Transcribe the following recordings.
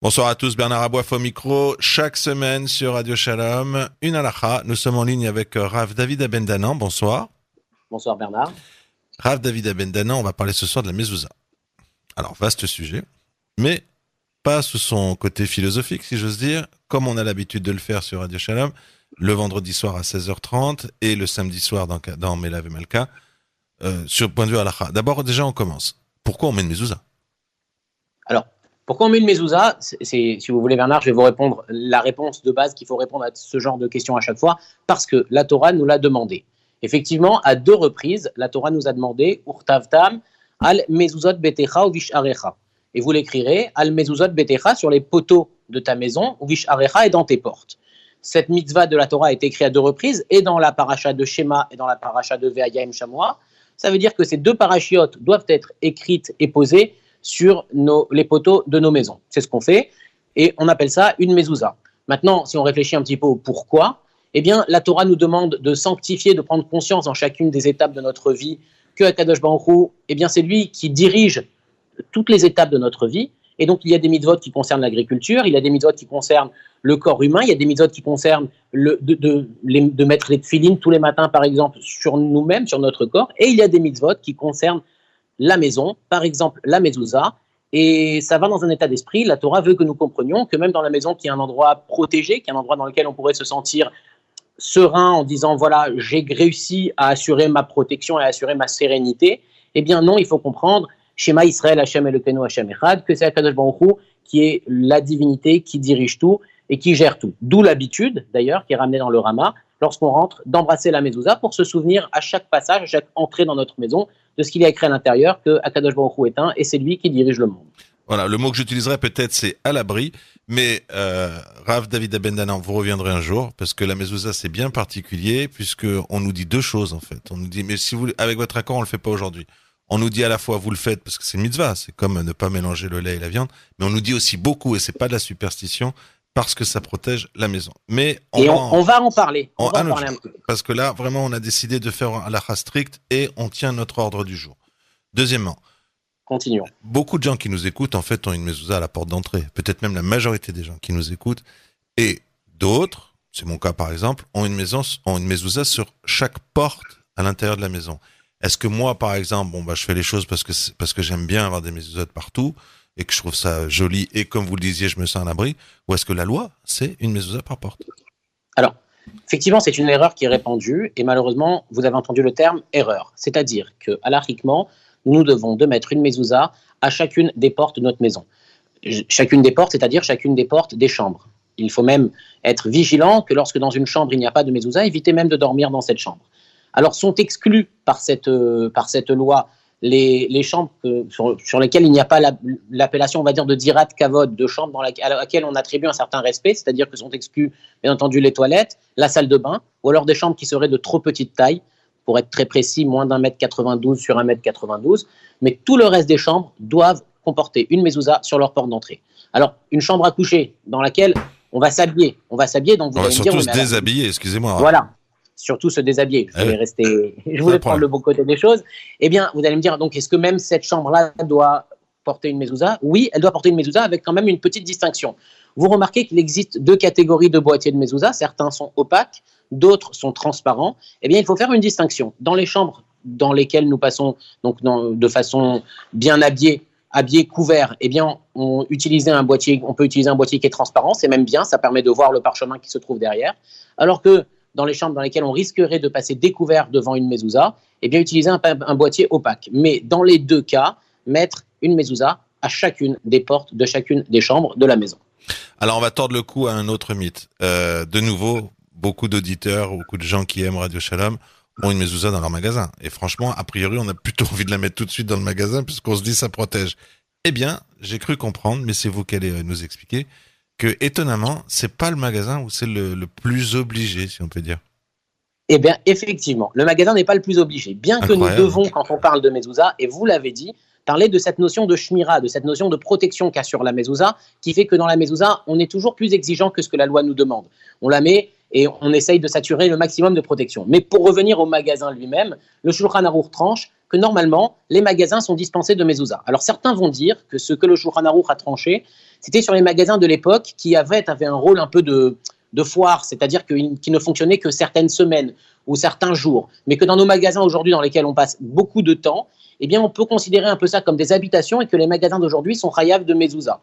Bonsoir à tous, Bernard Aboif au micro. Chaque semaine sur Radio Shalom, une alaha. Nous sommes en ligne avec euh, Rav David Abendanan. Bonsoir. Bonsoir Bernard. Rav David Abendanan, on va parler ce soir de la mezouza. Alors, vaste sujet, mais pas sous son côté philosophique, si j'ose dire, comme on a l'habitude de le faire sur Radio Shalom, le vendredi soir à 16h30 et le samedi soir dans, dans Melav et Malka, euh, sur le point de vue alaha. D'abord, déjà, on commence. Pourquoi on met une mezouza? Alors, pourquoi on met une mezouza? Si vous voulez, Bernard, je vais vous répondre la réponse de base qu'il faut répondre à ce genre de questions à chaque fois, parce que la Torah nous l'a demandé. Effectivement, à deux reprises, la Torah nous a demandé Urtavtam al mezuzot betecha ou visharecha. Et vous l'écrirez al mezuzot betecha sur les poteaux de ta maison ou visharecha et dans tes portes. Cette mitzvah de la Torah été écrite à deux reprises, et dans la paracha de Shema et dans la paracha de Ve'ayim Shamoa. Ça veut dire que ces deux parachiotes doivent être écrites et posées sur les poteaux de nos maisons. C'est ce qu'on fait et on appelle ça une mezouza. Maintenant, si on réfléchit un petit peu au pourquoi, eh bien, la Torah nous demande de sanctifier, de prendre conscience dans chacune des étapes de notre vie que Akadosh Baruch eh bien, c'est lui qui dirige toutes les étapes de notre vie. Et donc, il y a des mitzvot qui concernent l'agriculture, il y a des mitzvot qui concernent le corps humain, il y a des mitzvot qui concernent de, mettre les filines tous les matins, par exemple, sur nous-mêmes, sur notre corps, et il y a des mitzvot qui concernent la maison, par exemple la mezouza, et ça va dans un état d'esprit. La Torah veut que nous comprenions que même dans la maison, qui est un endroit protégé, qui est un endroit dans lequel on pourrait se sentir serein en disant voilà, j'ai réussi à assurer ma protection et à assurer ma sérénité, eh bien non, il faut comprendre Shema Israël, Hashem Elokeinu, Hashem Echad, que c'est Akadosh Baruch qui est la divinité qui dirige tout et qui gère tout. D'où l'habitude, d'ailleurs, qui est ramenée dans le Rama, lorsqu'on rentre, d'embrasser la mezouza pour se souvenir à chaque passage, à chaque entrée dans notre maison, de ce qu'il y a écrit à l'intérieur, que Akadosh Baruch est un, et c'est lui qui dirige le monde. Voilà, le mot que j'utiliserai peut-être c'est à l'abri, mais euh, Rav David Abendanan, vous reviendrez un jour parce que la mezouza c'est bien particulier puisque on nous dit deux choses en fait. On nous dit mais si vous avec votre accord on le fait pas aujourd'hui. On nous dit à la fois vous le faites parce que c'est une mitzvah, c'est comme ne pas mélanger le lait et la viande, mais on nous dit aussi beaucoup et c'est pas de la superstition parce que ça protège la maison. Mais on, et on, va en parler. On, va en parler un peu. Parce que là, vraiment, on a décidé de faire un lacha strict et on tient notre ordre du jour. Deuxièmement, continuons. Beaucoup de gens qui nous écoutent, en fait, ont une mezouza à la porte d'entrée. Peut-être même la majorité des gens qui nous écoutent. Et d'autres, c'est mon cas par exemple, ont une maison, ont une mezouza sur chaque porte à l'intérieur de la maison. Est-ce que moi, par exemple, bon, bah, je fais les choses parce que, parce que j'aime bien avoir des mezuzot partout et que je trouve ça joli et comme vous le disiez, je me sens à l'abri Ou est-ce que la loi, c'est une mezouza par porte? Alors, effectivement, c'est une erreur qui est répandue et malheureusement, vous avez entendu le terme erreur. C'est-à-dire que, alariquement, nous devons de mettre une mezouza à chacune des portes de notre maison. Chacune des portes, c'est-à-dire chacune des portes des chambres. Il faut même être vigilant que lorsque dans une chambre il n'y a pas de mezouza, évitez même de dormir dans cette chambre. Alors sont exclus par cette, euh, par cette loi les, chambres sur, lesquelles il n'y a pas l'appellation, on va dire, de dirat kavod, de chambre dans à laquelle on attribue un certain respect, c'est-à-dire que sont exclus, bien entendu, les toilettes, la salle de bain, ou alors des chambres qui seraient de trop petite taille, pour être très précis, moins d'un mètre 92 sur un mètre 92, mais tout le reste des chambres doivent comporter une mezouza sur leur porte d'entrée. Alors, une chambre à coucher dans laquelle on va s'habiller, on va s'habiller, donc vous on va surtout se déshabiller, excusez-moi. Voilà, surtout se déshabiller. Je voulais rester, je voulais prendre le bon côté des choses. Eh bien, vous allez me dire, donc, est-ce que même cette chambre-là doit porter une mezouza? Oui, elle doit porter une mezouza avec quand même une petite distinction. Vous remarquez qu'il existe deux catégories de boîtiers de mezouza. Certains sont opaques, d'autres sont transparents. Eh bien, il faut faire une distinction. Dans les chambres dans lesquelles nous passons donc de façon bien habillée, habillé, couvert, eh bien, on, un boîtier, on peut utiliser un boîtier qui est transparent, c'est même bien, ça permet de voir le parchemin qui se trouve derrière. Alors que dans les chambres dans lesquelles on risquerait de passer découvert devant une mezouza, eh bien, utiliser un, boîtier opaque. Mais dans les deux cas, mettre une mezouza à chacune des portes de chacune des chambres de la maison. Alors, on va tordre le cou à un autre mythe. Euh, de nouveau, beaucoup d'auditeurs, beaucoup de gens qui aiment Radio Shalom ont une mezouza dans leur magasin. Et franchement, a priori, on a plutôt envie de la mettre tout de suite dans le magasin puisqu'on se dit ça protège. Eh bien, j'ai cru comprendre, mais c'est vous qui allez nous expliquer, que étonnamment, c'est pas le magasin où c'est le, plus obligé, si on peut dire. Eh bien, effectivement, le magasin n'est pas le plus obligé. Bien que nous devons, quand on parle de mezouza, et vous l'avez dit, parler de cette notion de shmira, de cette notion de protection qu'a sur la mezouza, qui fait que dans la mezouza, on est toujours plus exigeant que ce que la loi nous demande. On la met et on essaye de saturer le maximum de protection. Mais pour revenir au magasin lui-même, le Shulchan Aruch tranche que normalement, les magasins sont dispensés de mezouza. Alors certains vont dire que ce que le Shulchan a tranché, c'était sur les magasins de l'époque qui avaient, un rôle un peu de, de foire, c'est-à-dire qui ne fonctionnaient que certaines semaines ou certains jours, mais que dans nos magasins aujourd'hui dans lesquels on passe beaucoup de temps, eh bien on peut considérer un peu ça comme des habitations et que les magasins d'aujourd'hui sont rayables de mezouza.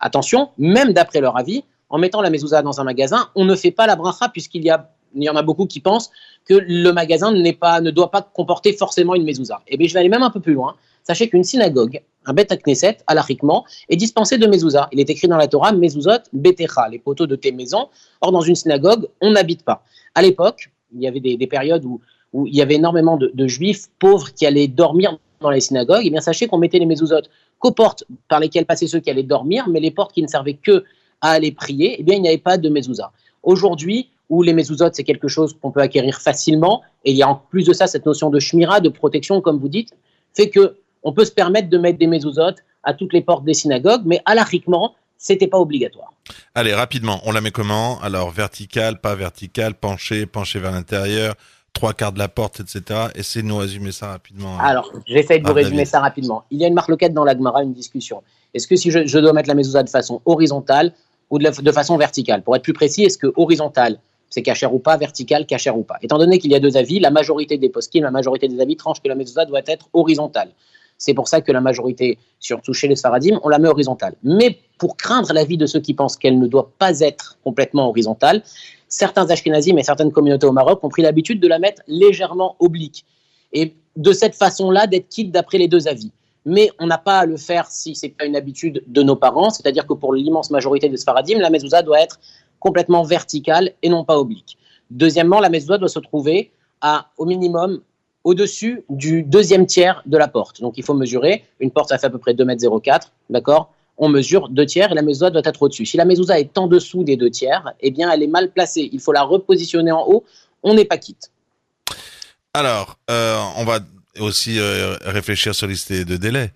Attention, même d'après leur avis, en mettant la mezouza dans un magasin, on ne fait pas la bracha puisqu'il y a il y en a beaucoup qui pensent que le magasin ne doit pas comporter forcément une mezouza. Eh bien, je vais aller même un peu plus loin. Sachez qu'une synagogue, un bet knesset, alariquement, est dispensé de mezouza. Il est écrit dans la Torah, mezuzot betecha, les poteaux de tes maisons. Or, dans une synagogue, on n'habite pas. À l'époque, il y avait des, périodes où, il y avait énormément de, juifs pauvres qui allaient dormir dans les synagogues. Eh bien, sachez qu'on mettait les mezuzot qu'aux portes par lesquelles passaient ceux qui allaient dormir, mais les portes qui ne servaient que à aller prier, eh bien, il n'y avait pas de mezouza. Aujourd'hui, où les mezuzot, c'est quelque chose qu'on peut acquérir facilement, et il y a en plus de ça cette notion de shmira, de protection, comme vous dites, fait que on peut se permettre de mettre des mezuzot à toutes les portes des synagogues, mais alariquement, c'était pas obligatoire. Allez, rapidement, on la met comment? Alors, vertical, pas vertical, penché, penché vers l'intérieur, trois quarts de la porte, etc. Essayez de nous résumer ça rapidement. Hein. Alors, j'essaie de vous résumer ça rapidement. Il y a une marque loquette dans la Gemara, une discussion. Est-ce que si je, dois mettre la mezouza de façon horizontale, ou de, façon verticale? Pour être plus précis, est-ce que horizontal, c'est cachère ou pas, vertical, cachère ou pas Étant donné qu'il y a deux avis, la majorité des poskim, la majorité des avis tranchent que la mezouza doit être horizontale. C'est pour ça que la majorité, surtout chez les Sfaradim, on la met horizontale. Mais pour craindre l'avis de ceux qui pensent qu'elle ne doit pas être complètement horizontale, certains Ashkenazim et certaines communautés au Maroc ont pris l'habitude de la mettre légèrement oblique. Et de cette façon-là, d'être quitte d'après les deux avis mais on n'a pas à le faire si ce n'est pas une habitude de nos parents, c'est-à-dire que pour l'immense majorité des Sfaradim, la mezouza doit être complètement verticale et non pas oblique. Deuxièmement, la mezouza doit se trouver à, au minimum au-dessus du deuxième tiers de la porte. Donc il faut mesurer, une porte ça fait à peu près 2,04 m, d'accord? On mesure deux tiers et la mezouza doit être au-dessus. Si la mezouza est en dessous des deux tiers, eh bien elle est mal placée. Il faut la repositionner en haut, on n'est pas quitte. Alors, euh, on va aussi euh, réfléchir sur liste de délai.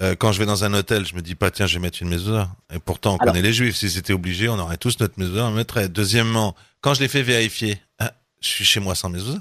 Euh, quand je vais dans un hôtel, je me dis pas tiens, je vais mettre une mezouza. Et pourtant, on connaît les juifs. Si c'était obligé, on aurait tous notre mezouza, on mettrait. Deuxièmement, quand je les fais vérifier, ah, je suis chez moi sans mezouza.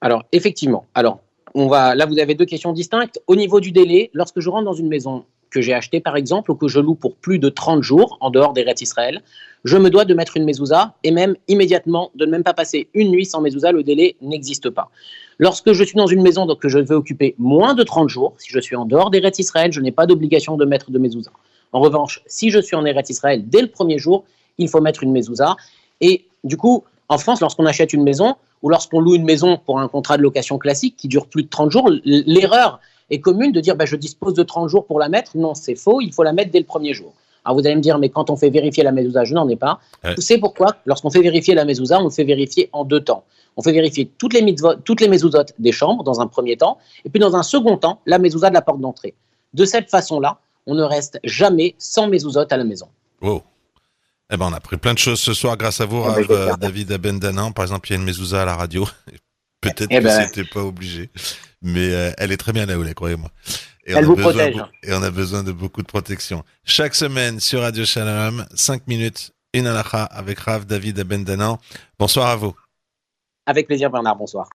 Alors, effectivement. Alors, on va, là, vous avez deux questions distinctes. Au niveau du délai, lorsque je rentre dans une maison que j'ai achetée, par exemple, ou que je loue pour plus de 30 jours, en dehors des rêtes Israël, je me dois de mettre une mezouza et même immédiatement de ne même pas passer une nuit sans mezouza, le délai n'existe pas. Lorsque je suis dans une maison donc, que je veux occuper moins de 30 jours, si je suis en dehors des rêtes Israël, je n'ai pas d'obligation de mettre de mezouza. En revanche, si je suis en Eretz Israël dès le premier jour, il faut mettre une mezouza. Et du coup, en France, lorsqu'on achète une maison ou lorsqu'on loue une maison pour un contrat de location classique qui dure plus de 30 jours, l'erreur est commune de dire bah, je dispose de 30 jours pour la mettre. Non, c'est faux, il faut la mettre dès le premier jour. Alors vous allez me dire, mais quand on fait vérifier la mezouza, je n'en ai pas. C'est pourquoi, lorsqu'on fait vérifier la mezouza, on le fait vérifier en deux temps. On fait vérifier toutes les, toutes les des chambres dans un premier temps, et puis dans un second temps, la mezouza de la porte d'entrée. De cette façon-là, on ne reste jamais sans mezuzot à la maison. Wow. Eh ben, on a pris plein de choses ce soir grâce à vous, ah, euh, David Abendanan. Par exemple, il y a une mezouza à la radio. Peut-être eh que ben... c'était pas obligé, mais euh, elle est très bien là où croyez-moi. Et Elle vous protège. Et on a besoin de beaucoup de protection. Chaque semaine sur Radio Shalom, 5 minutes, une halakha avec Rav David Abendanan. Bonsoir à vous. Avec plaisir Bernard, bonsoir.